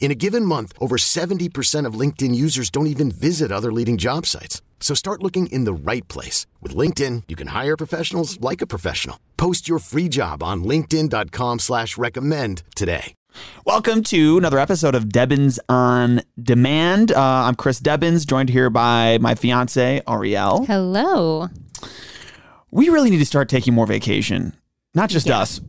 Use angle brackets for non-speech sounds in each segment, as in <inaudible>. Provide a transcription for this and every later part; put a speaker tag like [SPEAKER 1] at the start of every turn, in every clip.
[SPEAKER 1] In a given month, over 70% of LinkedIn users don't even visit other leading job sites. So start looking in the right place. With LinkedIn, you can hire professionals like a professional. Post your free job on linkedin.com slash recommend today.
[SPEAKER 2] Welcome to another episode of Devins on Demand. Uh, I'm Chris Devins, joined here by my fiance, Ariel.
[SPEAKER 3] Hello.
[SPEAKER 2] We really need to start taking more vacation. Not just
[SPEAKER 3] Yeah.
[SPEAKER 2] us,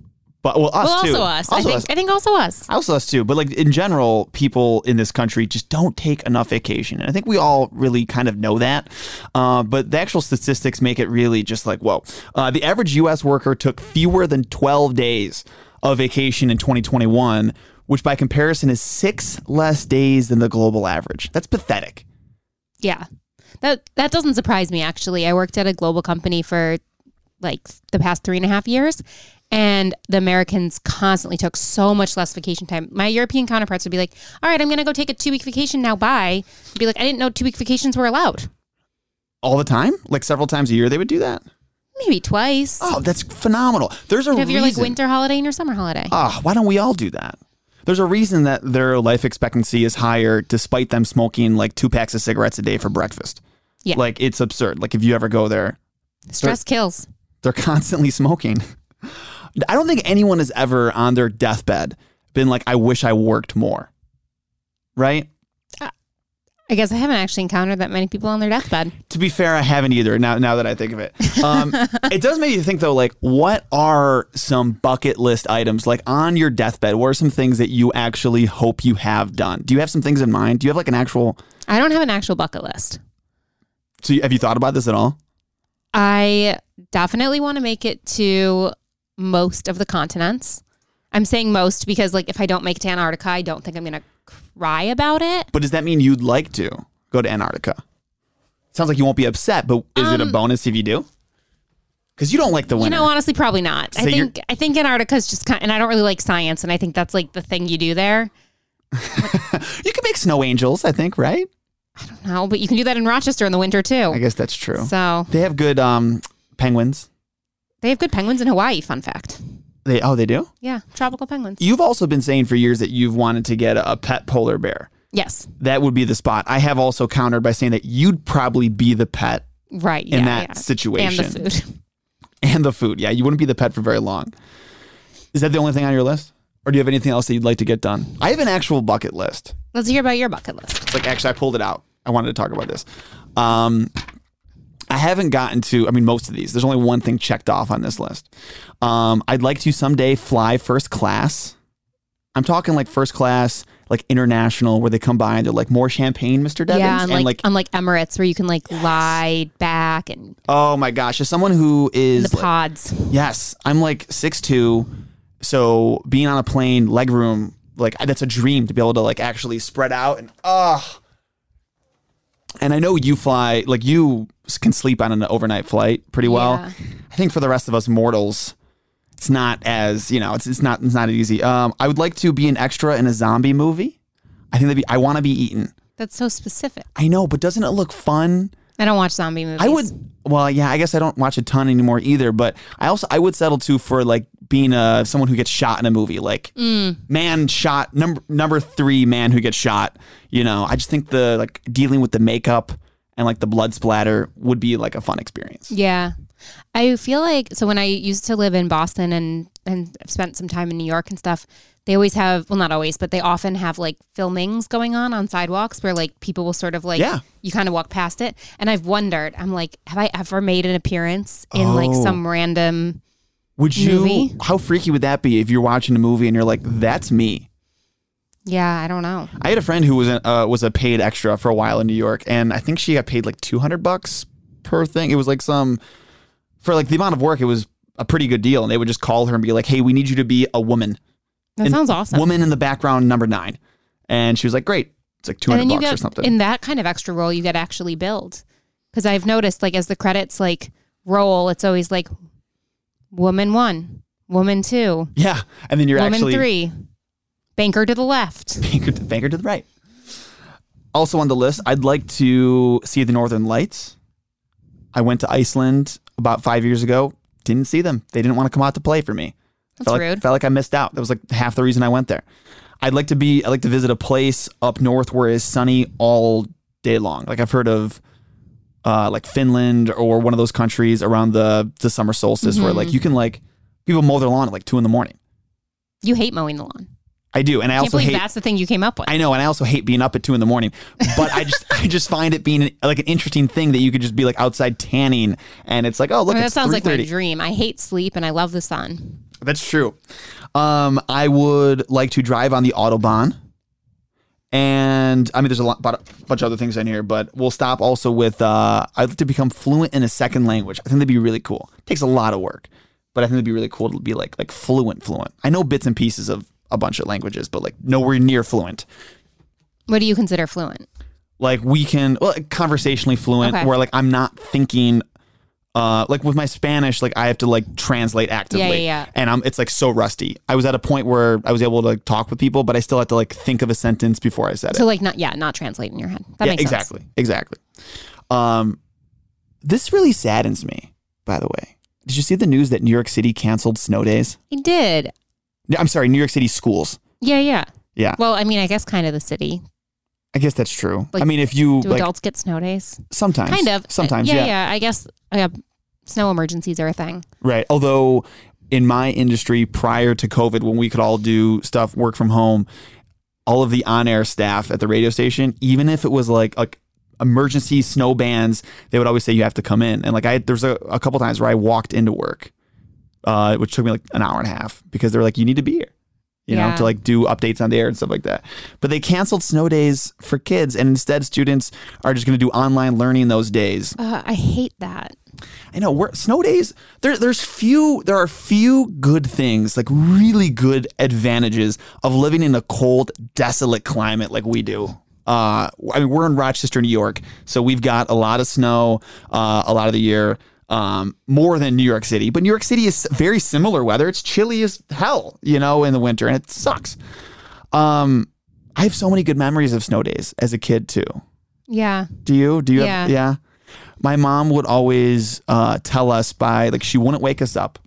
[SPEAKER 2] but well, us
[SPEAKER 3] well,
[SPEAKER 2] too.
[SPEAKER 3] also us. I
[SPEAKER 2] Also
[SPEAKER 3] think.
[SPEAKER 2] us.
[SPEAKER 3] I think also us.
[SPEAKER 2] Also us too. But like in general, people in this country just don't take enough vacation. And I think we all really kind of know that. Uh, but the actual statistics make it really just like, whoa. Uh, the average U.S. worker took fewer than 12 days of vacation in 2021, which by comparison is six less days than the global average. That's pathetic.
[SPEAKER 3] Yeah. That that doesn't surprise me. Actually, I worked at a global company for like the past three and a half years, and the Americans constantly took so much less vacation time. My European counterparts would be like, "All right, I'm going to go take a two week vacation now. Bye." I'd be like, "I didn't know two week vacations were allowed.
[SPEAKER 2] All the time? Like several times a year, they would do that?
[SPEAKER 3] Maybe twice.
[SPEAKER 2] Oh, that's phenomenal. There's a
[SPEAKER 3] You'd have your like
[SPEAKER 2] reason-
[SPEAKER 3] winter holiday and your summer holiday.
[SPEAKER 2] Ah, why don't we all do that? There's a reason that their life expectancy is higher despite them smoking like two packs of cigarettes a day for breakfast.
[SPEAKER 3] Yeah.
[SPEAKER 2] Like it's absurd. Like if you ever go there,
[SPEAKER 3] Stress kills.
[SPEAKER 2] they're <laughs> constantly smoking. I don't think anyone has ever on their deathbed been like, I wish I worked more. Right?
[SPEAKER 3] I guess I haven't actually encountered that many people on their deathbed.
[SPEAKER 2] To be fair, I haven't either. Now, now that I think of it, um, <laughs> it does make you think though. Like, what are some bucket list items like on your deathbed? What are some things that you actually hope you have done? Do you have some things in mind? Do you have like an actual?
[SPEAKER 3] I don't have an actual bucket list.
[SPEAKER 2] So, have you thought about this at all?
[SPEAKER 3] I definitely want to make it to most of the continents. I'm saying most because, like, if I don't make it to Antarctica, I don't think I'm going to cry about it.
[SPEAKER 2] But does that mean you'd like to go to Antarctica? Sounds like you won't be upset, but is it a
[SPEAKER 3] Um,
[SPEAKER 2] bonus if you do? Because you don't like the winter.
[SPEAKER 3] You know, honestly, probably not.
[SPEAKER 2] So
[SPEAKER 3] I
[SPEAKER 2] you're-
[SPEAKER 3] think I think Antarctica is just kind, and I don't really like science, and I think that's like the thing you do there. <laughs>
[SPEAKER 2] you can make snow angels, I think, right?
[SPEAKER 3] No, but you can do that in Rochester in the winter too.
[SPEAKER 2] I guess that's true.
[SPEAKER 3] So
[SPEAKER 2] They have good um, penguins.
[SPEAKER 3] They have good penguins in Hawaii. Fun fact.
[SPEAKER 2] They oh they do.
[SPEAKER 3] Yeah, tropical penguins.
[SPEAKER 2] You've also been saying for years that you've wanted to get a pet polar bear.
[SPEAKER 3] yes,
[SPEAKER 2] That would be the spot. I have also countered by saying that you'd probably be the pet
[SPEAKER 3] right.
[SPEAKER 2] in
[SPEAKER 3] yeah,
[SPEAKER 2] that
[SPEAKER 3] yeah.
[SPEAKER 2] situation.
[SPEAKER 3] and the food. <laughs>
[SPEAKER 2] And the food. Yeah, you wouldn't be the pet for very long. Is that the only thing on your list? Or do you have anything else that you'd like to get done? I have an actual bucket list.
[SPEAKER 3] Let's hear about your bucket list.
[SPEAKER 2] It's like actually I pulled it out. I wanted to talk about this. Um, I haven't gotten to. I mean, most of these. There's only one thing checked off on this list. Um, I'd like to someday fly first class. I'm talking like first class, like international, where they come by and they're like more champagne, Mr. Devins,
[SPEAKER 3] yeah,
[SPEAKER 2] and
[SPEAKER 3] unlike,
[SPEAKER 2] like,
[SPEAKER 3] unlike Emirates, where you can like lie back and
[SPEAKER 2] oh my gosh, as someone who is
[SPEAKER 3] the
[SPEAKER 2] like-
[SPEAKER 3] pods.
[SPEAKER 2] Yes, I'm like six two, so being on a plane, leg room, like that's a dream to be able to like actually spread out and ah. and I know you fly like you can sleep on an overnight flight pretty well.
[SPEAKER 3] Yeah.
[SPEAKER 2] I think for the rest of us mortals, it's not as you know, it's it's not it's not easy. Um, I would like to be an extra in a zombie movie. I think that'd be. I want to be eaten.
[SPEAKER 3] That's so specific.
[SPEAKER 2] I know, but doesn't it look fun?
[SPEAKER 3] I don't watch zombie movies.
[SPEAKER 2] I would. Well, yeah, I guess I don't watch a ton anymore either. But I also I would settle too for like being a someone who gets shot in a movie, like man shot number number three man who gets shot. You know, I just think the like dealing with the makeup and like the blood splatter would be like a fun experience.
[SPEAKER 3] Yeah. I feel like so when I used to live in Boston and and spent some time in New York and stuff, they always have well not always, but they often have like filmings going on on sidewalks where like people will sort of like
[SPEAKER 2] Yeah.
[SPEAKER 3] you kind of walk past it. And I've wondered, I'm like, have I ever made an appearance in like
[SPEAKER 2] Oh.
[SPEAKER 3] some random
[SPEAKER 2] Would you?
[SPEAKER 3] Movie?
[SPEAKER 2] How freaky would that be if you're watching a movie and you're like, "That's me."
[SPEAKER 3] Yeah, I don't know.
[SPEAKER 2] I had a friend who was a, uh, was a paid extra for a while in New York, and I think she got paid like two hundred bucks per thing. It was like some for like the amount of work. It was a pretty good deal, and they would just call her and be like, "Hey, we need you to be a woman,
[SPEAKER 3] That
[SPEAKER 2] And
[SPEAKER 3] sounds awesome.
[SPEAKER 2] woman in the background, number nine. And she was like, "Great, it's like two hundred and
[SPEAKER 3] then you
[SPEAKER 2] bucks
[SPEAKER 3] get
[SPEAKER 2] or something."
[SPEAKER 3] in that kind of extra role, you get actually billed. Because I've noticed, like as the credits like roll, it's always like woman one, woman two,
[SPEAKER 2] yeah, and then you're actually
[SPEAKER 3] woman
[SPEAKER 2] actually
[SPEAKER 3] three, banker to the left. <laughs>
[SPEAKER 2] banker to, banker to the right. Also on the list, I'd like to see the Northern Lights. I went to Iceland about five years ago. Didn't see them. They didn't want to come out to play for me.
[SPEAKER 3] That's
[SPEAKER 2] felt
[SPEAKER 3] rude.
[SPEAKER 2] Like, felt like I missed out. That was like half the reason I went there. I'd like to be. I'd like to visit a place up north where it's sunny all day long. Like I've heard of, uh, like Finland or one of those countries around the the summer solstice where
[SPEAKER 3] Mm-hmm.
[SPEAKER 2] like you can like people mow their lawn at like two in the morning.
[SPEAKER 3] You hate mowing the lawn.
[SPEAKER 2] I do, and I
[SPEAKER 3] Can't
[SPEAKER 2] also hate.
[SPEAKER 3] that's the thing you came up with.
[SPEAKER 2] I know, and I also hate being up at two in the morning. But I just, I just find it being like an interesting thing that you could just be like outside tanning, and it's like, oh
[SPEAKER 3] I
[SPEAKER 2] look,
[SPEAKER 3] mean, that sounds like my dream. I hate sleep and I love the sun.
[SPEAKER 2] That's true. Um, I would like to drive on the autobahn, and I mean, there's a lot, but a bunch of other things in here, but we'll stop also with. Uh, I'd like to become fluent in a second language. I think that'd be really cool. It takes a lot of work, but I think it'd be really cool to be like like fluent, fluent. I know bits and pieces of a bunch of languages, but like nowhere near fluent.
[SPEAKER 3] What do you consider fluent?
[SPEAKER 2] like we can well conversationally fluent
[SPEAKER 3] Okay.
[SPEAKER 2] where like i'm not thinking uh like with my spanish like i have to like translate actively
[SPEAKER 3] Yeah,
[SPEAKER 2] and i'm it's like so rusty i was at a point where i was able to like talk with people but i still had to like think of a sentence before i said it.
[SPEAKER 3] So like not yeah, not translate in your head. That
[SPEAKER 2] yeah
[SPEAKER 3] makes sense.
[SPEAKER 2] exactly exactly um this really saddens me by the way did you see the news that new york city canceled snow days
[SPEAKER 3] He did.
[SPEAKER 2] I'm sorry new york city schools
[SPEAKER 3] Yeah, yeah.
[SPEAKER 2] yeah
[SPEAKER 3] Well, I mean, I guess kind of the city.
[SPEAKER 2] i guess that's true
[SPEAKER 3] Like,
[SPEAKER 2] i mean if you
[SPEAKER 3] Do
[SPEAKER 2] like
[SPEAKER 3] adults get snow days?
[SPEAKER 2] sometimes
[SPEAKER 3] Kind of.
[SPEAKER 2] sometimes
[SPEAKER 3] yeah, yeah. I guess yeah, snow emergencies are a thing.
[SPEAKER 2] Right. Although in my industry prior to COVID, when we could all do stuff, work from home, all of the on-air staff at the radio station, even if it was like like emergency snow bans, they would always say you have to come in. And like I there's a, a couple times where I walked into work, uh, which took me like an hour and a half because they're like, you need to be here. You know, to like do updates on the air and stuff like that. But they canceled snow days for kids, and instead, students are just going to do online learning those days.
[SPEAKER 3] Uh, I hate that.
[SPEAKER 2] I know we're snow days. There, there's few. There are few good things, like really good advantages of living in a cold, desolate climate like we do. Uh, I mean, we're in Rochester, New York, so we've got a lot of snow uh, a lot of the year, um, more than New York City. But New York City is very similar weather. It's chilly as hell, you know, in the winter, and it sucks. Um, I have so many good memories of snow days as a kid too.
[SPEAKER 3] Yeah.
[SPEAKER 2] Do you? Do you?
[SPEAKER 3] Yeah.
[SPEAKER 2] Have, yeah. My mom would always uh, tell us by like she wouldn't wake us up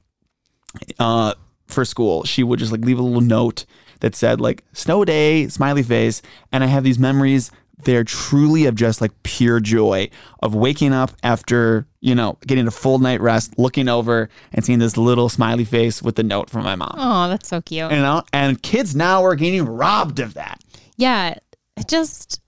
[SPEAKER 2] uh, for school. She would just like leave a little note that said like snow day, smiley face, and I have these memories. They're truly of just like pure joy of waking up after you know getting a full night rest, looking over and seeing this little smiley face with the note from my mom.
[SPEAKER 3] Oh, that's so cute.
[SPEAKER 2] You know, and kids now are getting robbed of that.
[SPEAKER 3] Yeah, it just.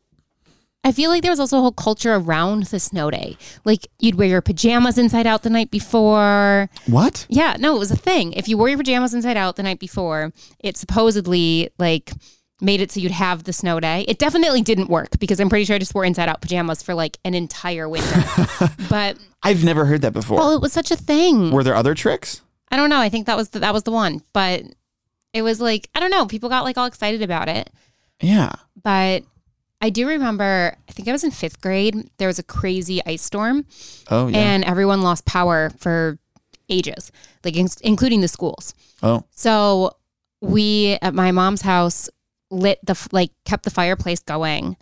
[SPEAKER 3] I feel like there was also a whole culture around the snow day. Like you'd wear your pajamas inside out the night before.
[SPEAKER 2] What?
[SPEAKER 3] Yeah, no, it was a thing. If you wore your pajamas inside out the night before, it supposedly like made it so you'd have the snow day. It definitely didn't work because I'm pretty sure I just wore inside out pajamas for like an entire winter. <laughs> but
[SPEAKER 2] I've never heard that before.
[SPEAKER 3] well, it was such a thing.
[SPEAKER 2] Were there other tricks?
[SPEAKER 3] I don't know. I think that was the, that was the one. But it was like I don't know. People got like all excited about it.
[SPEAKER 2] Yeah.
[SPEAKER 3] But I do remember. I think I was in fifth grade. There was a crazy ice storm,
[SPEAKER 2] Oh yeah.
[SPEAKER 3] and everyone lost power for ages, like in- including the schools.
[SPEAKER 2] oh.
[SPEAKER 3] So we at my mom's house lit the like kept the fireplace going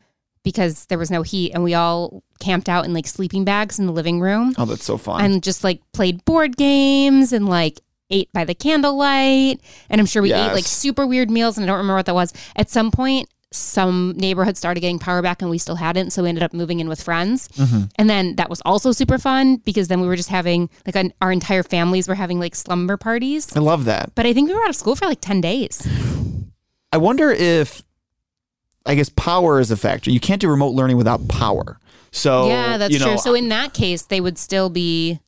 [SPEAKER 3] because there was no heat, and we all camped out in like sleeping bags in the living room
[SPEAKER 2] Oh, that's so fun.
[SPEAKER 3] and just like played board games and like ate by the candlelight. And I'm sure we ate like super weird meals, and I don't remember what that was. At some point, some neighborhood started getting power back and we still hadn't. So we ended up moving in with friends.
[SPEAKER 2] Mm-hmm.
[SPEAKER 3] And then that was also super fun because then we were just having like an, our entire families were having like slumber parties.
[SPEAKER 2] I love that.
[SPEAKER 3] But I think we were out of school for like 10 days. <laughs>
[SPEAKER 2] I wonder if, I guess, power is a factor. You can't do remote learning without power. So
[SPEAKER 3] yeah, that's
[SPEAKER 2] you know,
[SPEAKER 3] true. So in that case, they would still be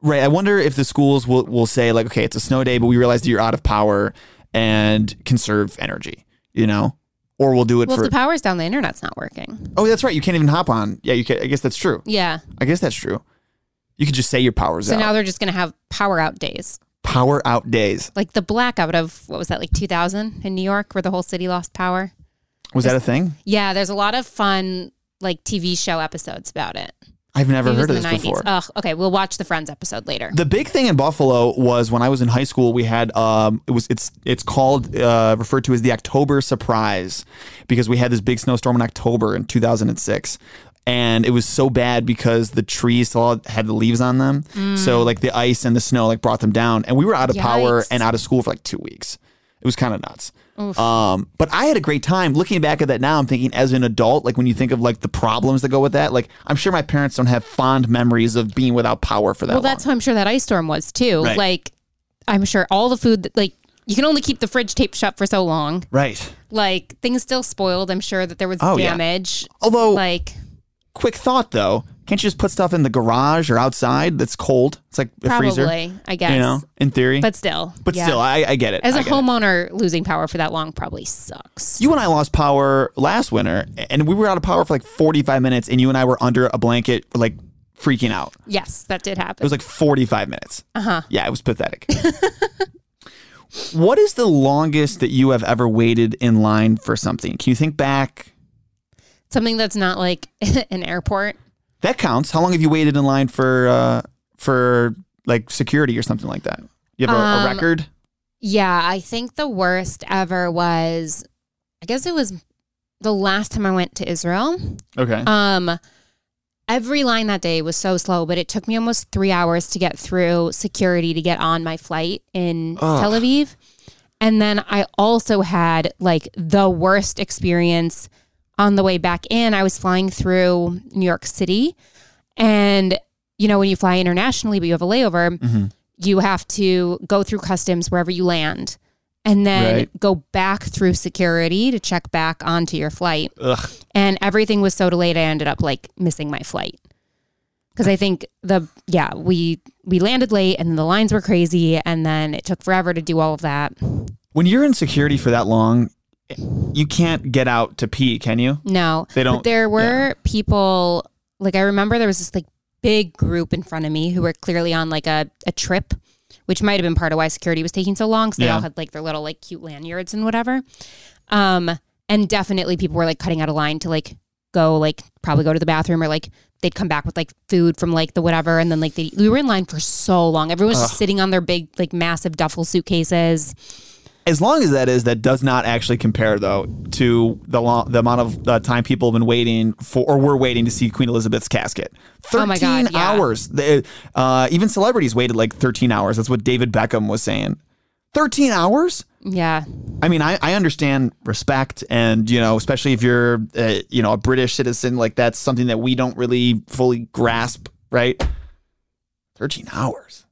[SPEAKER 2] Right. I wonder if the schools will, will say like, okay, it's a snow day, but we realize that you're out of power and conserve energy, you know? Or we'll do it
[SPEAKER 3] Well,
[SPEAKER 2] for
[SPEAKER 3] if the power's down, the internet's not working.
[SPEAKER 2] Oh, that's right. You can't even hop on. Yeah, you can I guess that's true.
[SPEAKER 3] Yeah.
[SPEAKER 2] I guess that's true. You could just say your power's
[SPEAKER 3] So
[SPEAKER 2] out.
[SPEAKER 3] So now they're just going to have power out days.
[SPEAKER 2] Power out days.
[SPEAKER 3] Like the blackout of, what was that, like 2000 in New York, where the whole city lost power?
[SPEAKER 2] Was that a thing?
[SPEAKER 3] Yeah, there's a lot of fun, like TV show episodes about it.
[SPEAKER 2] I've never heard of this
[SPEAKER 3] the 90s.
[SPEAKER 2] before.
[SPEAKER 3] Ugh, okay, we'll watch the Friends episode later.
[SPEAKER 2] The big thing in Buffalo was when I was in high school. We had um, it was it's it's called uh, referred to as the October surprise because we had this big snowstorm in October in 2006, and it was so bad because the trees still had the leaves on them. So like the ice and the snow like brought them down, and we were out of power and out of school for like two weeks. It was kind of nuts. Um, but I had a great time looking back at that now. I'm thinking as an adult, like when you think of like the problems that go with that, like I'm sure my parents don't have fond memories of being without power for that
[SPEAKER 3] well,
[SPEAKER 2] long.
[SPEAKER 3] that's how I'm sure that ice storm was too.
[SPEAKER 2] Right.
[SPEAKER 3] Like, I'm sure all the food, that, like, you can only keep the fridge taped shut for so long.
[SPEAKER 2] right.
[SPEAKER 3] Like, things still spoiled. I'm sure that there was
[SPEAKER 2] Oh, yeah.
[SPEAKER 3] damage.
[SPEAKER 2] Although,
[SPEAKER 3] Like,
[SPEAKER 2] quick thought though, can't you just put stuff in the garage or outside that's cold? It's like a freezer.
[SPEAKER 3] probably, I guess.
[SPEAKER 2] You know, in theory.
[SPEAKER 3] But still.
[SPEAKER 2] But
[SPEAKER 3] yeah.
[SPEAKER 2] still, I, I get it.
[SPEAKER 3] As a
[SPEAKER 2] it.
[SPEAKER 3] homeowner, losing power for that long probably sucks.
[SPEAKER 2] You and I lost power last winter, and we were out of power for like 45 minutes, and you and I were under a blanket, like freaking out.
[SPEAKER 3] yes, that did happen.
[SPEAKER 2] It was like 45 minutes.
[SPEAKER 3] Uh huh.
[SPEAKER 2] Yeah, it was pathetic. <laughs> what is the longest that you have ever waited in line for something? Can you think back?
[SPEAKER 3] Something that's not like <laughs> an airport.
[SPEAKER 2] That counts. How long have you waited in line for uh, for like security or something like that? You have a, a
[SPEAKER 3] Um,
[SPEAKER 2] record?
[SPEAKER 3] Yeah, I think the worst ever was, I guess it was the last time I went to Israel.
[SPEAKER 2] Okay.
[SPEAKER 3] Um, every line that day was so slow, but it took me almost three hours to get through security to get on my flight in
[SPEAKER 2] Ugh.
[SPEAKER 3] Tel Aviv. And then I also had like the worst experience on the way back in. I was flying through New York City. And, you know, when you fly internationally, but you have a layover,
[SPEAKER 2] Mhm.
[SPEAKER 3] you have to go through customs wherever you land and then
[SPEAKER 2] Right.
[SPEAKER 3] go back through security to check back onto your flight
[SPEAKER 2] Ugh.
[SPEAKER 3] and everything was so delayed i ended up like missing my flight because i think the yeah we we landed late and the lines were crazy and then it took forever to do all of that
[SPEAKER 2] When you're in security for that long, you can't get out to pee, can you?
[SPEAKER 3] no.
[SPEAKER 2] They don't-
[SPEAKER 3] but there were people like i remember there was this like big group in front of me who were clearly on like a, a trip which might have been part of why security was taking so long because they
[SPEAKER 2] Yeah.
[SPEAKER 3] all had like their little like cute lanyards and whatever. Um and definitely people were like cutting out a line to like go like probably go to the bathroom or like they'd come back with like food from like the whatever and then like they we were in line for so long. Everyone was just sitting on their big like massive duffel suitcases
[SPEAKER 2] As long as that is, that does not actually compare though to the long, the amount of uh, time people have been waiting for, or were waiting to see Queen Elizabeth's casket.
[SPEAKER 3] Oh
[SPEAKER 2] Thirteen
[SPEAKER 3] my God, yeah.
[SPEAKER 2] hours. They- uh, even celebrities waited like thirteen hours. That's what David Beckham was saying. Thirteen hours.
[SPEAKER 3] yeah
[SPEAKER 2] I mean, I, I understand respect, and you know, especially if you're, uh, you know, a British citizen, like that's something that we don't really fully grasp, right? Thirteen hours.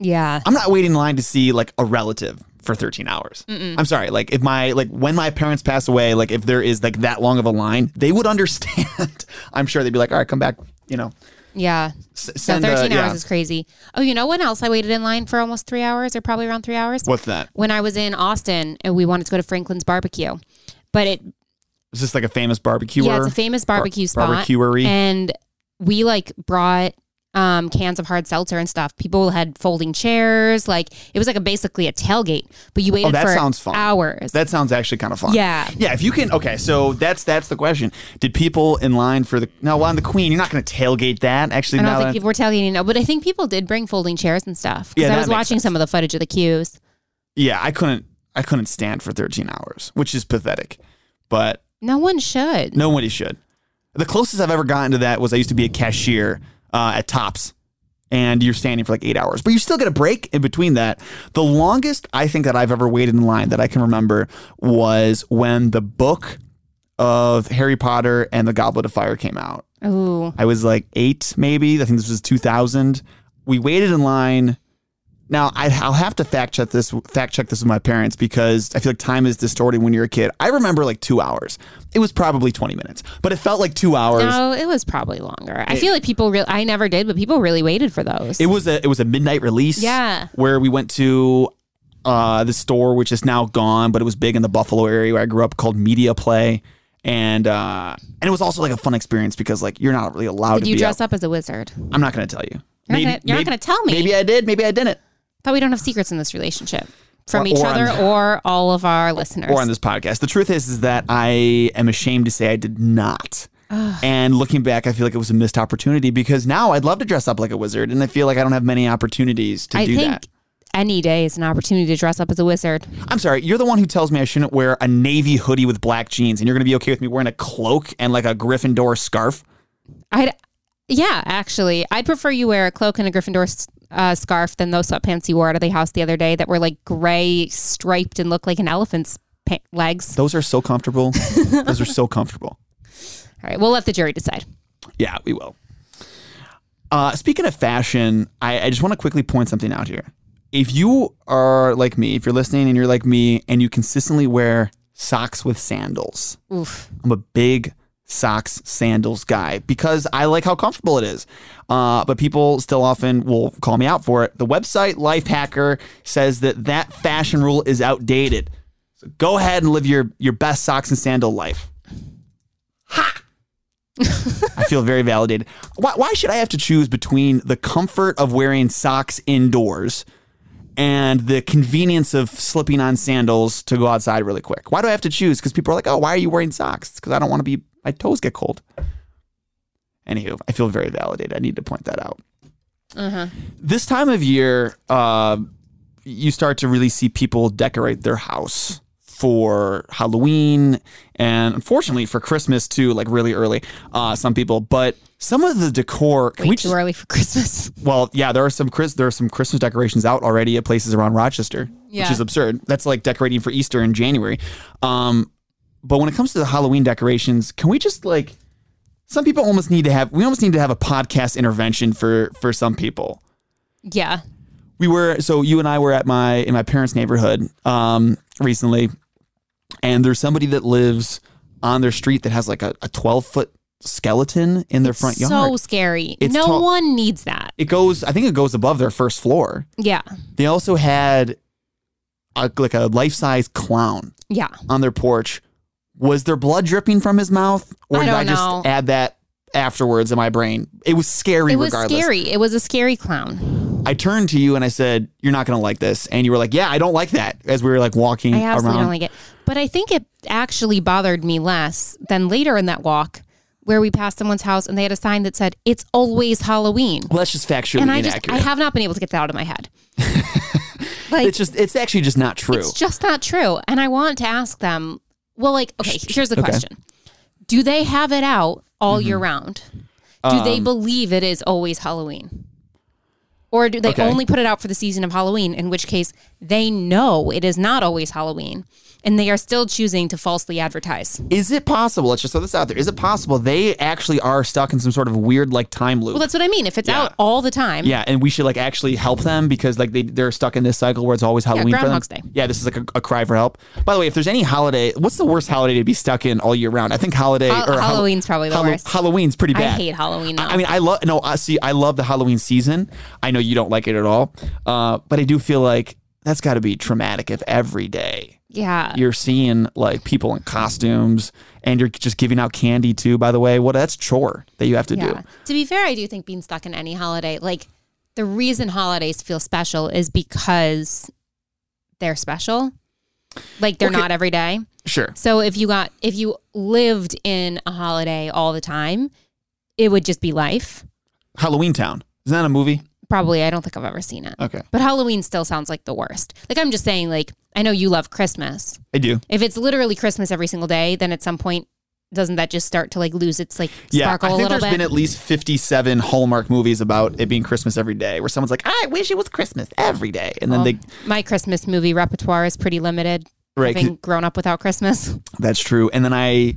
[SPEAKER 3] yeah
[SPEAKER 2] I'm not waiting in line to see like a relative for 13 hours. I'm sorry. Like if my like when my parents pass away, like if there is like that long of a line, they would <laughs> understand. I'm sure they'd be like, all right, come back. You know,
[SPEAKER 3] yeah
[SPEAKER 2] s-
[SPEAKER 3] so
[SPEAKER 2] send.
[SPEAKER 3] 13
[SPEAKER 2] uh,
[SPEAKER 3] hours
[SPEAKER 2] yeah.
[SPEAKER 3] is crazy oh you know when else i waited in line for almost three hours or probably around three hours
[SPEAKER 2] What's that?
[SPEAKER 3] when i was in austin and we wanted to go to franklin's barbecue but it
[SPEAKER 2] Is this like a famous barbecue?
[SPEAKER 3] Yeah, it's a famous barbecue spot.
[SPEAKER 2] barbecuery.
[SPEAKER 3] And we like brought um, cans of hard seltzer and stuff. People had folding chairs. Like it was like a basically a tailgate, but you waited
[SPEAKER 2] Oh, that
[SPEAKER 3] for
[SPEAKER 2] sounds fun.
[SPEAKER 3] hours.
[SPEAKER 2] That sounds actually kind of fun.
[SPEAKER 3] Yeah.
[SPEAKER 2] Yeah. If you can, okay. So that's that's the question. Did people in line for the no? Well, on the Queen, you're not going to tailgate that. Actually,
[SPEAKER 3] I don't think
[SPEAKER 2] that-
[SPEAKER 3] people were tailgating no, but I think people did bring folding chairs and stuff. Because
[SPEAKER 2] Yeah,
[SPEAKER 3] I was watching
[SPEAKER 2] sense.
[SPEAKER 3] some of the footage of the queues.
[SPEAKER 2] yeah, I couldn't. I couldn't stand for 13 hours, which is pathetic. But
[SPEAKER 3] No one should.
[SPEAKER 2] Nobody should. The closest I've ever gotten to that was I used to be a cashier uh, at Tops, and you're standing for like eight hours, but you still get a break in between that. The longest I think that I've ever waited in line that I can remember was when the book of Harry Potter and the Goblet of Fire came out.
[SPEAKER 3] Ooh.
[SPEAKER 2] I was like eight, maybe. I think this was 2000. We waited in line Now I, I'll have to fact check this fact check this with my parents because I feel like time is distorted when you're a kid. I remember like two hours. It was probably 20 minutes, but it felt like two hours.
[SPEAKER 3] No, it was probably longer. I feel like people really. I never did, but people really waited for those.
[SPEAKER 2] It was a it was a midnight release.
[SPEAKER 3] Yeah.
[SPEAKER 2] Where we went to uh, the store, which is now gone, but it was big in the Buffalo area where I grew up, called Media Play, and uh, and it was also like a fun experience because like you're not really allowed
[SPEAKER 3] did
[SPEAKER 2] to
[SPEAKER 3] you dress
[SPEAKER 2] out.
[SPEAKER 3] up as a wizard?
[SPEAKER 2] I'm not going to tell you.
[SPEAKER 3] You're not gonna- you're not gonna tell me.
[SPEAKER 2] Maybe I did. Maybe I didn't.
[SPEAKER 3] Thought we don't have secrets in this relationship from
[SPEAKER 2] Or-
[SPEAKER 3] each
[SPEAKER 2] or on-
[SPEAKER 3] other or all of our listeners.
[SPEAKER 2] or on this podcast. The truth is, is that I am ashamed to say I did not. And looking back, I feel like it was a missed opportunity because now I'd love to dress up like a wizard, and I feel like I don't have many opportunities to
[SPEAKER 3] I
[SPEAKER 2] do
[SPEAKER 3] think
[SPEAKER 2] that.
[SPEAKER 3] any day is an opportunity to dress up as a wizard.
[SPEAKER 2] I'm sorry, you're the one who tells me I shouldn't wear a navy hoodie with black jeans, and you're going to be okay with me wearing a cloak and like a Gryffindor scarf.
[SPEAKER 3] I'd, yeah, actually, I'd prefer you wear a cloak and a Gryffindor uh, scarf than those sweatpants you wore out of the house the other day that were like gray, striped, and looked like an elephant's pa- legs.
[SPEAKER 2] Those are so comfortable. <laughs> Those are so comfortable.
[SPEAKER 3] All right, we'll let the jury decide.
[SPEAKER 2] Yeah, we will. Uh, speaking of fashion, I, I just want to quickly point something out here. If you are like me, if you're listening and you're like me, and you consistently wear socks with sandals,
[SPEAKER 3] Oof.
[SPEAKER 2] I'm a big socks sandals guy because I like how comfortable it is. Uh, but people still often will call me out for it. The website Lifehacker says that that fashion rule is outdated. So go ahead and live your your best socks and sandal life. Ha! I feel very validated. Why, why should I have to choose between the comfort of wearing socks indoors and the convenience of slipping on sandals to go outside really quick? Why do I have to choose? Because people are like, oh, why are you wearing socks? Because I don't want to be, my toes get cold. Anywho, I feel very validated. I need to point that out. This time of year, uh, you start to really see people decorate their house for Halloween and unfortunately for Christmas too, like really early. Uh, some people, but some of the decor. Can
[SPEAKER 3] Way
[SPEAKER 2] we
[SPEAKER 3] too
[SPEAKER 2] just,
[SPEAKER 3] early for Christmas. <laughs>
[SPEAKER 2] well, yeah, there are some Chris, there are some Christmas decorations out already at places around Rochester, which is absurd. That's like decorating for Easter in January. Um, but when it comes to the Halloween decorations, can we just like? Some people almost need to have. We almost need to have a podcast intervention for for some people
[SPEAKER 3] Yeah.
[SPEAKER 2] we were so you and I were at my in my parents' neighborhood um, recently, and there's somebody that lives on their street that has like a, a 12 foot skeleton in their front yard.
[SPEAKER 3] So scary.
[SPEAKER 2] It's
[SPEAKER 3] no
[SPEAKER 2] tall-
[SPEAKER 3] one needs that.
[SPEAKER 2] it goes, I think it goes above their first floor.
[SPEAKER 3] Yeah.
[SPEAKER 2] They also had a, like a life size clown
[SPEAKER 3] Yeah.
[SPEAKER 2] on their porch. Was there blood dripping from his mouth, or
[SPEAKER 3] I
[SPEAKER 2] did I just
[SPEAKER 3] know.
[SPEAKER 2] add that afterwards in my brain? It was scary.
[SPEAKER 3] It was
[SPEAKER 2] regardless.
[SPEAKER 3] scary. It was a scary clown.
[SPEAKER 2] I turned to you and I said, "You're not going to like this," and you were like, "Yeah, I don't like that." As we were like walking
[SPEAKER 3] I absolutely
[SPEAKER 2] around,
[SPEAKER 3] don't like it. But I think it actually bothered me less than later in that walk where we passed someone's house and they had a sign that said, It's always Halloween.
[SPEAKER 2] well, that's just factually
[SPEAKER 3] and I just
[SPEAKER 2] inaccurate.
[SPEAKER 3] I have not been able to get that out of my head. <laughs> like
[SPEAKER 2] it's just, it's actually just not true.
[SPEAKER 3] it's just not true. And I want to ask them, well, like, okay, here's the
[SPEAKER 2] Okay.
[SPEAKER 3] question. Do they have it out all year
[SPEAKER 2] Mm-hmm.
[SPEAKER 3] round? Do they
[SPEAKER 2] Um,
[SPEAKER 3] believe it is always Halloween? Or do they
[SPEAKER 2] Okay.
[SPEAKER 3] only put it out for the season of Halloween, in which case they know it is not always Halloween and they are still choosing to falsely advertise?
[SPEAKER 2] Is it possible? Let's just throw this out there. Is it possible they actually are stuck in some sort of weird like time loop?
[SPEAKER 3] Well, that's what I mean. If it's
[SPEAKER 2] Yeah.
[SPEAKER 3] out all the time,
[SPEAKER 2] yeah, and we should like actually help them because like they they're stuck in this cycle where it's always Halloween for them.
[SPEAKER 3] Groundhog's Day.
[SPEAKER 2] Yeah, this is like a, a cry for help. By the way, if there's any holiday, what's the worst holiday to be stuck in all year round? I think holiday
[SPEAKER 3] Hal-
[SPEAKER 2] or Hall-
[SPEAKER 3] Halloween's probably the
[SPEAKER 2] Hallow-
[SPEAKER 3] worst.
[SPEAKER 2] Halloween's pretty bad.
[SPEAKER 3] I hate Halloween. Though.
[SPEAKER 2] I mean, I love no. I see. I love the Halloween season. I know you don't like it at all, uh, but I do feel like that's got to be traumatic if every day
[SPEAKER 3] yeah,
[SPEAKER 2] you're seeing like people in costumes and you're just giving out candy too. By the way, what that's chore that you have to
[SPEAKER 3] yeah.
[SPEAKER 2] do.
[SPEAKER 3] To be fair, I do think being stuck in any holiday, like the reason holidays feel special is because they're special. Like they're
[SPEAKER 2] Okay.
[SPEAKER 3] not every day.
[SPEAKER 2] Sure.
[SPEAKER 3] So if you got if you lived in a holiday all the time, it would just be life.
[SPEAKER 2] Halloween Town isn't that a movie?
[SPEAKER 3] Probably, I don't think I've ever seen it.
[SPEAKER 2] Okay,
[SPEAKER 3] But Halloween still sounds like the worst. Like I'm just saying, like I know you love Christmas.
[SPEAKER 2] I do.
[SPEAKER 3] If it's literally Christmas every single day, then at some point doesn't that just start to like lose its like
[SPEAKER 2] Yeah,
[SPEAKER 3] sparkle
[SPEAKER 2] I
[SPEAKER 3] a
[SPEAKER 2] think
[SPEAKER 3] little
[SPEAKER 2] there's
[SPEAKER 3] bit?
[SPEAKER 2] been at least 57 Hallmark movies about it being Christmas every day, where someone's like, "I wish it was Christmas every day," and then they.
[SPEAKER 3] my Christmas movie repertoire is pretty limited.
[SPEAKER 2] Right,
[SPEAKER 3] Having grown up without Christmas. <laughs>
[SPEAKER 2] That's true. And then I,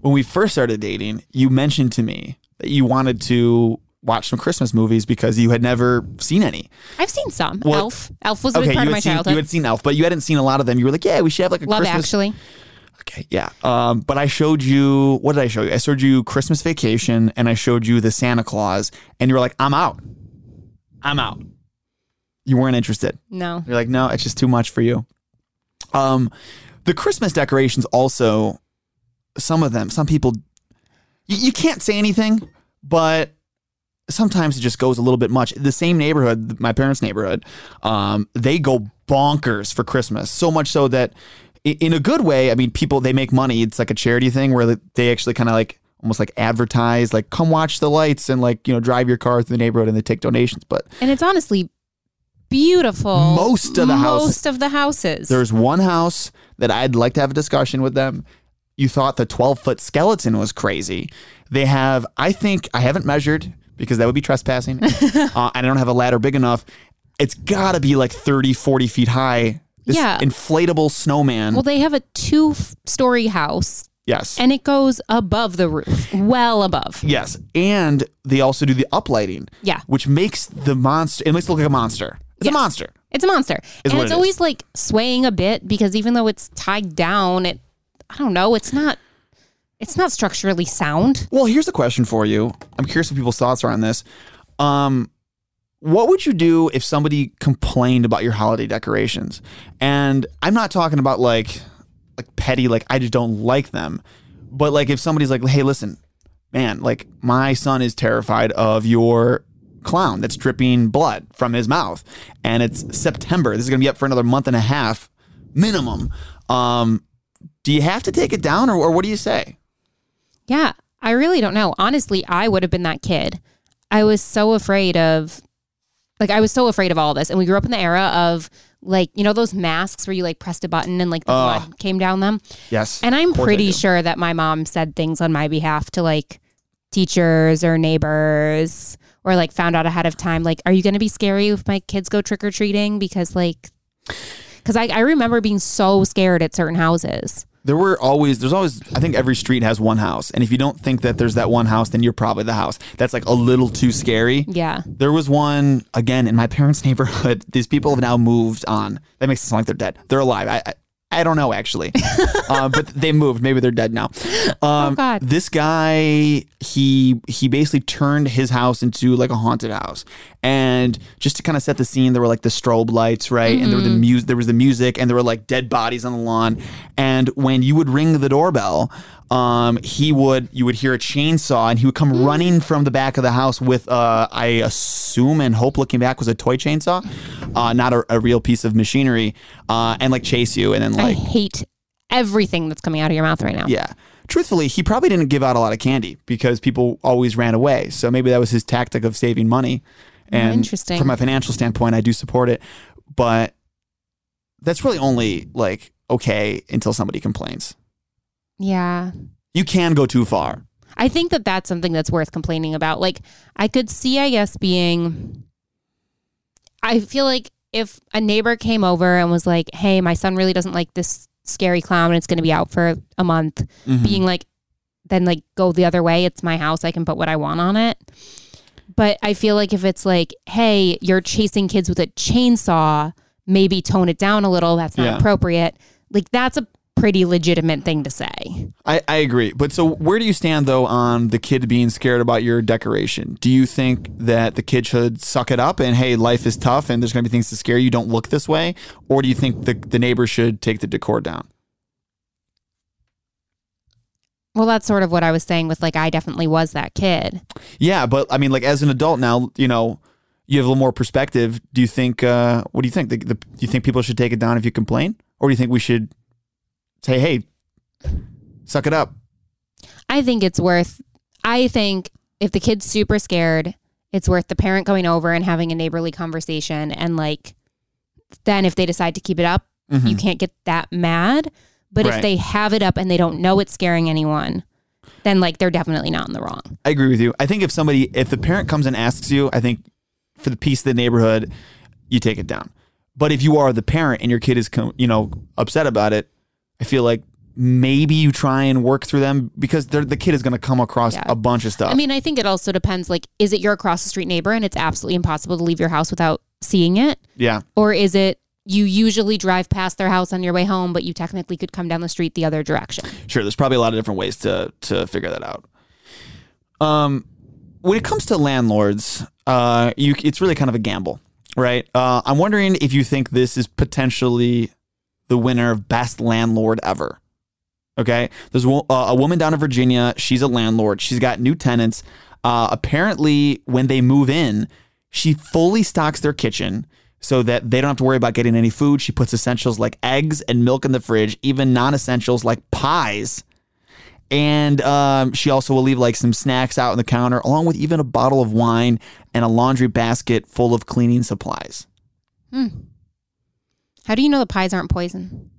[SPEAKER 2] when we first started dating, you mentioned to me that you wanted to watch some Christmas movies because you had never seen any.
[SPEAKER 3] I've seen some.
[SPEAKER 2] Well,
[SPEAKER 3] Elf. Elf was a
[SPEAKER 2] Okay,
[SPEAKER 3] big part
[SPEAKER 2] you
[SPEAKER 3] of
[SPEAKER 2] had
[SPEAKER 3] my
[SPEAKER 2] seen,
[SPEAKER 3] childhood.
[SPEAKER 2] you had seen Elf, but you hadn't seen a lot of them. You were like, yeah, we should have like a
[SPEAKER 3] Love
[SPEAKER 2] Christmas.
[SPEAKER 3] Actually.
[SPEAKER 2] Okay, yeah. Um, but I showed you what did I show you? I showed you Christmas Vacation and I showed you the Santa Claus, and you were like, I'm out. I'm out. You weren't interested.
[SPEAKER 3] No.
[SPEAKER 2] You're like, no, it's just too much for you. Um, the Christmas decorations also, some of them, some people, you, you can't say anything, but sometimes it just goes a little bit much. The same neighborhood, my parents' neighborhood, um, they go bonkers for Christmas. So much so that, in a good way, I mean, people they make money. It's like a charity thing where they actually kind of like almost like advertise, like come watch the lights and like you know drive your car through the neighborhood and they take donations. But
[SPEAKER 3] And it's honestly beautiful.
[SPEAKER 2] Most of the houses-
[SPEAKER 3] Most of the houses.
[SPEAKER 2] There's one house that I'd like to have a discussion with them. You thought the 12 foot skeleton was crazy. They have, I think, I haven't measured because that would be trespassing. <laughs> uh, and I don't have a ladder big enough. It's got to be like 30, 40 feet high. This
[SPEAKER 3] Yeah.
[SPEAKER 2] inflatable snowman.
[SPEAKER 3] well, they have a two story house
[SPEAKER 2] yes.
[SPEAKER 3] and it goes above the roof, well above.
[SPEAKER 2] yes. And they also do the uplighting.
[SPEAKER 3] Yeah.
[SPEAKER 2] Which makes the monster, it makes it look like a monster. It's
[SPEAKER 3] Yes.
[SPEAKER 2] a monster.
[SPEAKER 3] It's a monster.
[SPEAKER 2] Is
[SPEAKER 3] and it's
[SPEAKER 2] it
[SPEAKER 3] always like swaying a bit because even though it's tied down, it I don't know, it's not it's not structurally sound.
[SPEAKER 2] Well, here's a question for you. I'm curious what people's thoughts are on this. Um, what would you do if somebody complained about your holiday decorations? And I'm not talking about like like petty, like I just don't like them. But like if somebody's like, hey, listen, man, like my son is terrified of your clown that's dripping blood from his mouth. And it's September. This is gonna be up for another month and a half minimum. Um, do you have to take it down or, or what do you say?
[SPEAKER 3] Yeah, I really don't know. Honestly, I would have been that kid. I was so afraid of like I was so afraid of all this. And we grew up in the era of like, you know, those masks where you like pressed a button and like the
[SPEAKER 2] Ugh.
[SPEAKER 3] blood came down them.
[SPEAKER 2] Yes.
[SPEAKER 3] And I'm
[SPEAKER 2] Of course I
[SPEAKER 3] pretty
[SPEAKER 2] do.
[SPEAKER 3] sure that my mom said things on my behalf to like teachers or neighbors or like found out ahead of time like are you going to be scary if my kids go trick or treating because like cuz I I remember being so scared at certain houses.
[SPEAKER 2] There were always, there's always, I think every street has one house. And if you don't think that there's that one house, then you're probably the house. That's like a little too scary.
[SPEAKER 3] Yeah.
[SPEAKER 2] There was one, again, in my parents' <laughs> neighborhood. These people have now moved on. That makes it sound like they're dead. They're alive. I, I, I don't know, actually. <laughs> uh, but they moved. Maybe they're dead now. Um,
[SPEAKER 3] Oh, God.
[SPEAKER 2] This guy, he he basically turned his house into like a haunted house. And just to kind of set the scene, there were like the strobe lights, right? And there were the
[SPEAKER 3] Mm-hmm.
[SPEAKER 2] music, there was the music, and there were like dead bodies on the lawn. And when you would ring the doorbell, um, he would you would hear a chainsaw, and he would come
[SPEAKER 3] Mm.
[SPEAKER 2] running from the back of the house with, uh, I assume, and hope looking back was a toy chainsaw, uh, not a, a real piece of machinery, uh, and like chase you, and then
[SPEAKER 3] I
[SPEAKER 2] like
[SPEAKER 3] hate everything that's coming out of your mouth right now.
[SPEAKER 2] yeah. Truthfully, he probably didn't give out a lot of candy because people always ran away. So maybe that was his tactic of saving money. And
[SPEAKER 3] interesting.
[SPEAKER 2] from a financial standpoint, I do support it. But that's really only like okay until somebody complains.
[SPEAKER 3] Yeah.
[SPEAKER 2] You can go too far.
[SPEAKER 3] I think that that's something that's worth complaining about. Like, I could see, I guess, being. I feel like if a neighbor came over and was like, hey, my son really doesn't like this scary clown and it's going to be out for a month,
[SPEAKER 2] Mhm.
[SPEAKER 3] being like, then like go the other way. It's my house. I can put what I want on it. But I feel like if it's like, hey, you're chasing kids with a chainsaw, maybe tone it down a little. That's not
[SPEAKER 2] Yeah.
[SPEAKER 3] appropriate. Like, that's a pretty legitimate thing to say.
[SPEAKER 2] I, I agree. But so where do you stand though on the kid being scared about your decoration? Do you think that the kid should suck it up and hey, life is tough and there's gonna be things to scare you, don't look this way? Or do you think the, the neighbor should take the decor down?
[SPEAKER 3] Well, that's sort of what I was saying with like, I definitely was that kid.
[SPEAKER 2] Yeah, but I mean, like as an adult now, you know, you have a little more perspective. Do you think? Uh, what do you think? The, the, do you think people should take it down if you complain, or do you think we should say, "Hey, suck it up"?
[SPEAKER 3] I think it's worth, I think if the kid's super scared, it's worth the parent going over and having a neighborly conversation. And like, then if they decide to keep it up, mm-hmm. you can't get that mad. But
[SPEAKER 2] Right.
[SPEAKER 3] if they have it up and they don't know it's scaring anyone, then like they're definitely not in the wrong.
[SPEAKER 2] I agree with you. I think if somebody, if the parent comes and asks you, I think for the peace of the neighborhood, you take it down. But if you are the parent and your kid is, you know, upset about it, I feel like maybe you try and work through them because they're, the kid is going to come across
[SPEAKER 3] Yeah.
[SPEAKER 2] a bunch of stuff.
[SPEAKER 3] I mean, I think it also depends. Like, is it your across the street neighbor and it's absolutely impossible to leave your house without seeing it?
[SPEAKER 2] yeah.
[SPEAKER 3] Or is it you usually drive past their house on your way home, but you technically could come down the street the other direction?
[SPEAKER 2] Sure, there's probably a lot of different ways to to figure that out. Um, when it comes to landlords, uh, you it's really kind of a gamble, right? Uh, I'm wondering if you think this is potentially the winner of best landlord ever. Okay, there's a uh, a woman down in Virginia. She's a landlord. She's got new tenants. Uh, apparently, when they move in, she fully stocks their kitchen so that they don't have to worry about getting any food. She puts essentials like eggs and milk in the fridge, even non essentials like pies. And um, she also will leave like some snacks out on the counter, along with even a bottle of wine and a laundry basket full of cleaning supplies.
[SPEAKER 3] How do you know the pies aren't poison?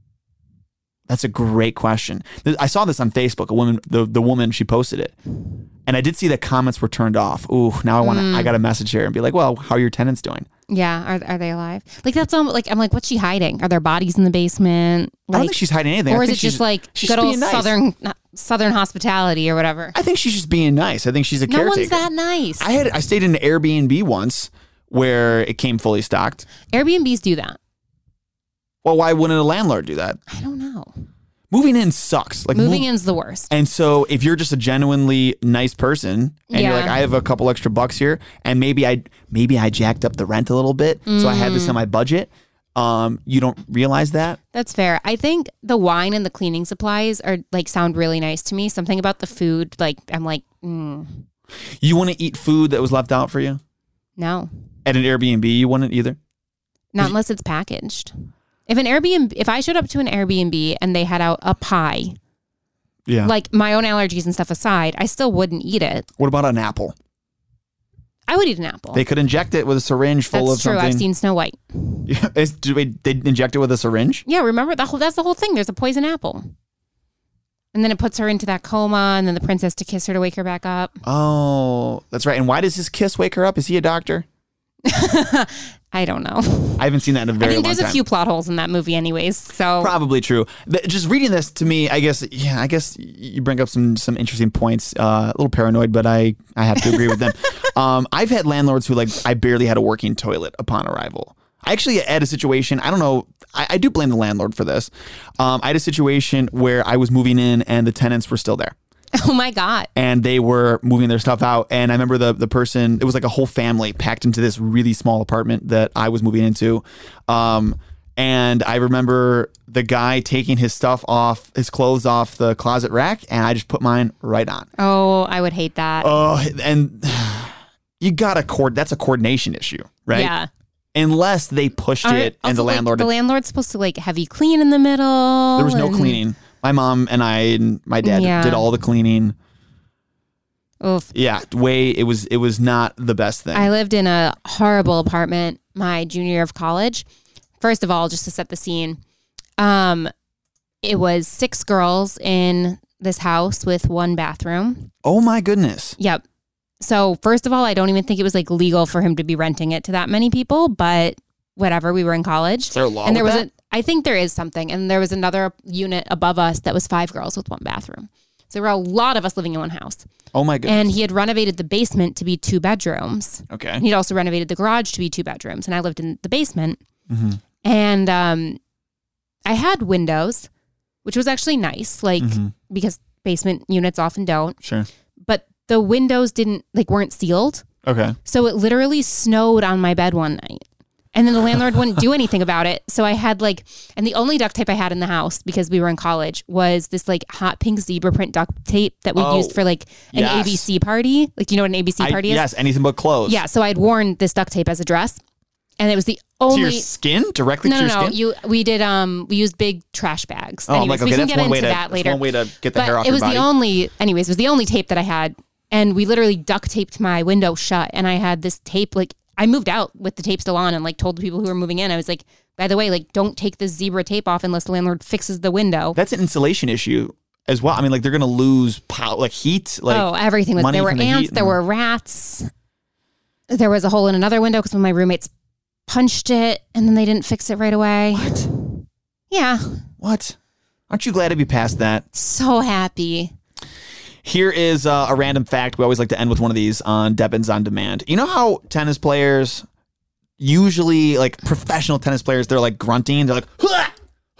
[SPEAKER 2] That's a great question. I saw this on Facebook. A woman, the, the woman, she posted it, and I did see that comments were turned off. Ooh, now I want to. I mm. got a message here and be like, "Well, how are your tenants doing?"
[SPEAKER 3] Yeah, are, are they alive? Like that's almost like I'm like, what's she hiding? Are there bodies in the basement?
[SPEAKER 2] I don't think she's hiding anything.
[SPEAKER 3] Or is it just like
[SPEAKER 2] she's
[SPEAKER 3] good old
[SPEAKER 2] nice.
[SPEAKER 3] southern southern hospitality or whatever?
[SPEAKER 2] I think she's just being nice. I think she's a
[SPEAKER 3] No
[SPEAKER 2] caretaker.
[SPEAKER 3] one's that nice.
[SPEAKER 2] I had I stayed in an Airbnb once where it came fully stocked.
[SPEAKER 3] Airbnbs do that.
[SPEAKER 2] Well, why wouldn't a landlord do that?
[SPEAKER 3] I don't know.
[SPEAKER 2] Moving in sucks. Like
[SPEAKER 3] Moving in's the worst.
[SPEAKER 2] And so if you're just a genuinely nice person and you're
[SPEAKER 3] Yeah.
[SPEAKER 2] like, I have a couple extra bucks here and maybe I maybe I jacked up the rent a little bit. So I had this
[SPEAKER 3] Mm.
[SPEAKER 2] in my budget. Um, you don't realize that.
[SPEAKER 3] That's fair. I think the wine and the cleaning supplies are like sound really nice to me. Something about the food, like I'm like, mm,
[SPEAKER 2] You want to eat food that was left out for you?
[SPEAKER 3] no,
[SPEAKER 2] At an Airbnb, you wouldn't either.
[SPEAKER 3] not unless it's packaged. If an Airbnb, if I showed up to an Airbnb and they had out a pie,
[SPEAKER 2] Yeah.
[SPEAKER 3] like my own allergies and stuff aside, I still wouldn't eat it.
[SPEAKER 2] what about an apple?
[SPEAKER 3] I would eat an apple.
[SPEAKER 2] They could inject it with a syringe full
[SPEAKER 3] That's
[SPEAKER 2] of
[SPEAKER 3] true.
[SPEAKER 2] something.
[SPEAKER 3] I've seen Snow White.
[SPEAKER 2] Yeah, <laughs> is- do they, they inject it with a syringe?
[SPEAKER 3] Yeah, remember that whole, that's the whole thing. There's a poison apple. And then it puts her into that coma, and then the prince has to kiss her to wake her back up.
[SPEAKER 2] Oh, that's right. And why does his kiss wake her up? Is he a doctor? <laughs>
[SPEAKER 3] I don't know.
[SPEAKER 2] I haven't seen that in a
[SPEAKER 3] I
[SPEAKER 2] very
[SPEAKER 3] think
[SPEAKER 2] long
[SPEAKER 3] there's a few plot holes in that movie, anyways. So
[SPEAKER 2] Probably true. Th- Just reading this to me, I guess, yeah, I guess you bring up some some interesting points. Uh, a little paranoid, but I I have to agree with them. <laughs> Um, I've had landlords who like I barely had a working toilet upon arrival. I actually had a situation. I don't know. I, I do blame the landlord for this. Um, I had a situation where I was moving in and the tenants were still there. <laughs>
[SPEAKER 3] oh my god,
[SPEAKER 2] and they were moving their stuff out. And I remember the the person, it was like a whole family packed into this really small apartment that I was moving into. Um, and I remember the guy taking his stuff off, his clothes off the closet rack, and I just put mine right on.
[SPEAKER 3] oh I would hate that.
[SPEAKER 2] Oh, and <sighs> you got to cord. That's a coordination issue, right?
[SPEAKER 3] Yeah.
[SPEAKER 2] Unless they pushed
[SPEAKER 3] Are-
[SPEAKER 2] it, and the
[SPEAKER 3] like,
[SPEAKER 2] landlord.
[SPEAKER 3] the landlord's supposed to like have you clean in the middle.
[SPEAKER 2] there was no cleaning. My mom and I and my dad
[SPEAKER 3] Yeah.
[SPEAKER 2] did all the cleaning.
[SPEAKER 3] Oof.
[SPEAKER 2] Yeah, way it was. It was not the best thing.
[SPEAKER 3] I lived in a horrible apartment my junior year of college. First of all, just to set the scene, um, it was six girls in this house with one bathroom.
[SPEAKER 2] oh my goodness.
[SPEAKER 3] Yep. So first of all, I don't even think it was like legal for him to be renting it to that many people, but whatever. We were in college,
[SPEAKER 2] Is there a law
[SPEAKER 3] and there was
[SPEAKER 2] that?
[SPEAKER 3] I think there is something, and there was another unit above us that was five girls with one bathroom. So there were a lot of us living in one house,
[SPEAKER 2] Oh my goodness.
[SPEAKER 3] and he had renovated the basement to be two bedrooms.
[SPEAKER 2] okay.
[SPEAKER 3] And he'd also renovated the garage to be two bedrooms, and I lived in the basement.
[SPEAKER 2] Mm-hmm.
[SPEAKER 3] And um, I had windows, which was actually nice, like
[SPEAKER 2] Mm-hmm.
[SPEAKER 3] because basement units often don't.
[SPEAKER 2] Sure.
[SPEAKER 3] But the windows didn't like weren't sealed,
[SPEAKER 2] Okay.
[SPEAKER 3] so it literally snowed on my bed one night. And then the landlord wouldn't do anything about it. So I had like, and the only duct tape I had in the house because we were in college was this like hot pink zebra print duct tape that we
[SPEAKER 2] Oh,
[SPEAKER 3] used for like an
[SPEAKER 2] yes.
[SPEAKER 3] ABC party. Like, do you know what an ABC
[SPEAKER 2] I-
[SPEAKER 3] party is?
[SPEAKER 2] yes, anything but clothes.
[SPEAKER 3] Yeah, so I'd worn this duct tape as a dress, and it was the
[SPEAKER 2] To
[SPEAKER 3] only.
[SPEAKER 2] your skin? Directly
[SPEAKER 3] no,
[SPEAKER 2] to
[SPEAKER 3] no,
[SPEAKER 2] your
[SPEAKER 3] no.
[SPEAKER 2] skin?
[SPEAKER 3] You we did um we used big trash bags.
[SPEAKER 2] oh,
[SPEAKER 3] anyways,
[SPEAKER 2] like, okay,
[SPEAKER 3] we can get into
[SPEAKER 2] to
[SPEAKER 3] that later.
[SPEAKER 2] one way to get the
[SPEAKER 3] but
[SPEAKER 2] hair off
[SPEAKER 3] it was the only, anyways, it was the only tape that I had, and we literally duct taped my window shut, and I had this tape like I moved out with the tape still on, and like told the people who were moving in, I was like, by the way, like don't take this zebra tape off unless the landlord fixes the window.
[SPEAKER 2] that's an insulation issue as well. I mean, like they're gonna lose pow- like heat. Like
[SPEAKER 3] oh, everything was there were
[SPEAKER 2] the
[SPEAKER 3] ants, there were rats. There was a hole in another window because when my roommates punched it and then they didn't fix it right away.
[SPEAKER 2] what?
[SPEAKER 3] Yeah.
[SPEAKER 2] What? Aren't you glad to be past that?
[SPEAKER 3] So happy.
[SPEAKER 2] Here is uh, a random fact. We always like to end with one of these on Devins on Demand. You know how tennis players, usually like professional tennis players, they're like grunting. They're like, "Huh!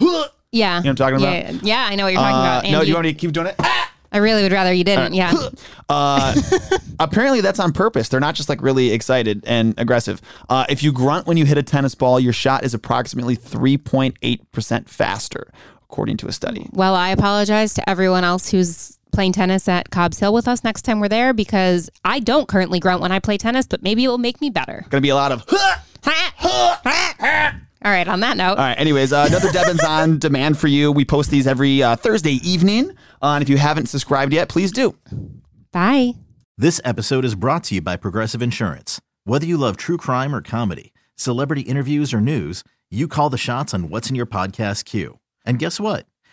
[SPEAKER 2] Huh!"
[SPEAKER 3] Yeah.
[SPEAKER 2] You know what I'm talking
[SPEAKER 3] yeah, Yeah, I know what you're talking
[SPEAKER 2] Uh,
[SPEAKER 3] about.
[SPEAKER 2] no, you want me to keep doing it?
[SPEAKER 3] I really would rather you didn't. Yeah. <laughs>
[SPEAKER 2] Uh, apparently, that's on purpose. They're not just like really excited and aggressive. Uh, if you grunt when you hit a tennis ball, your shot is approximately 3.8% faster, according to a study.
[SPEAKER 3] Well, I apologize to everyone else who's playing tennis at Cobb's Hill with us next time we're there because I don't currently grunt when I play tennis, but maybe it will make me better.
[SPEAKER 2] Gonna be a lot of. <laughs>
[SPEAKER 3] All right, on that note,
[SPEAKER 2] All right. Anyways, uh, another Devins <laughs> on demand for you. We post these every uh, Thursday evening. Uh, and if you haven't subscribed yet, please do.
[SPEAKER 3] bye.
[SPEAKER 4] This episode is brought to you by Progressive Insurance. Whether you love true crime or comedy, celebrity interviews or news, you call the shots on what's in your podcast queue. And guess what?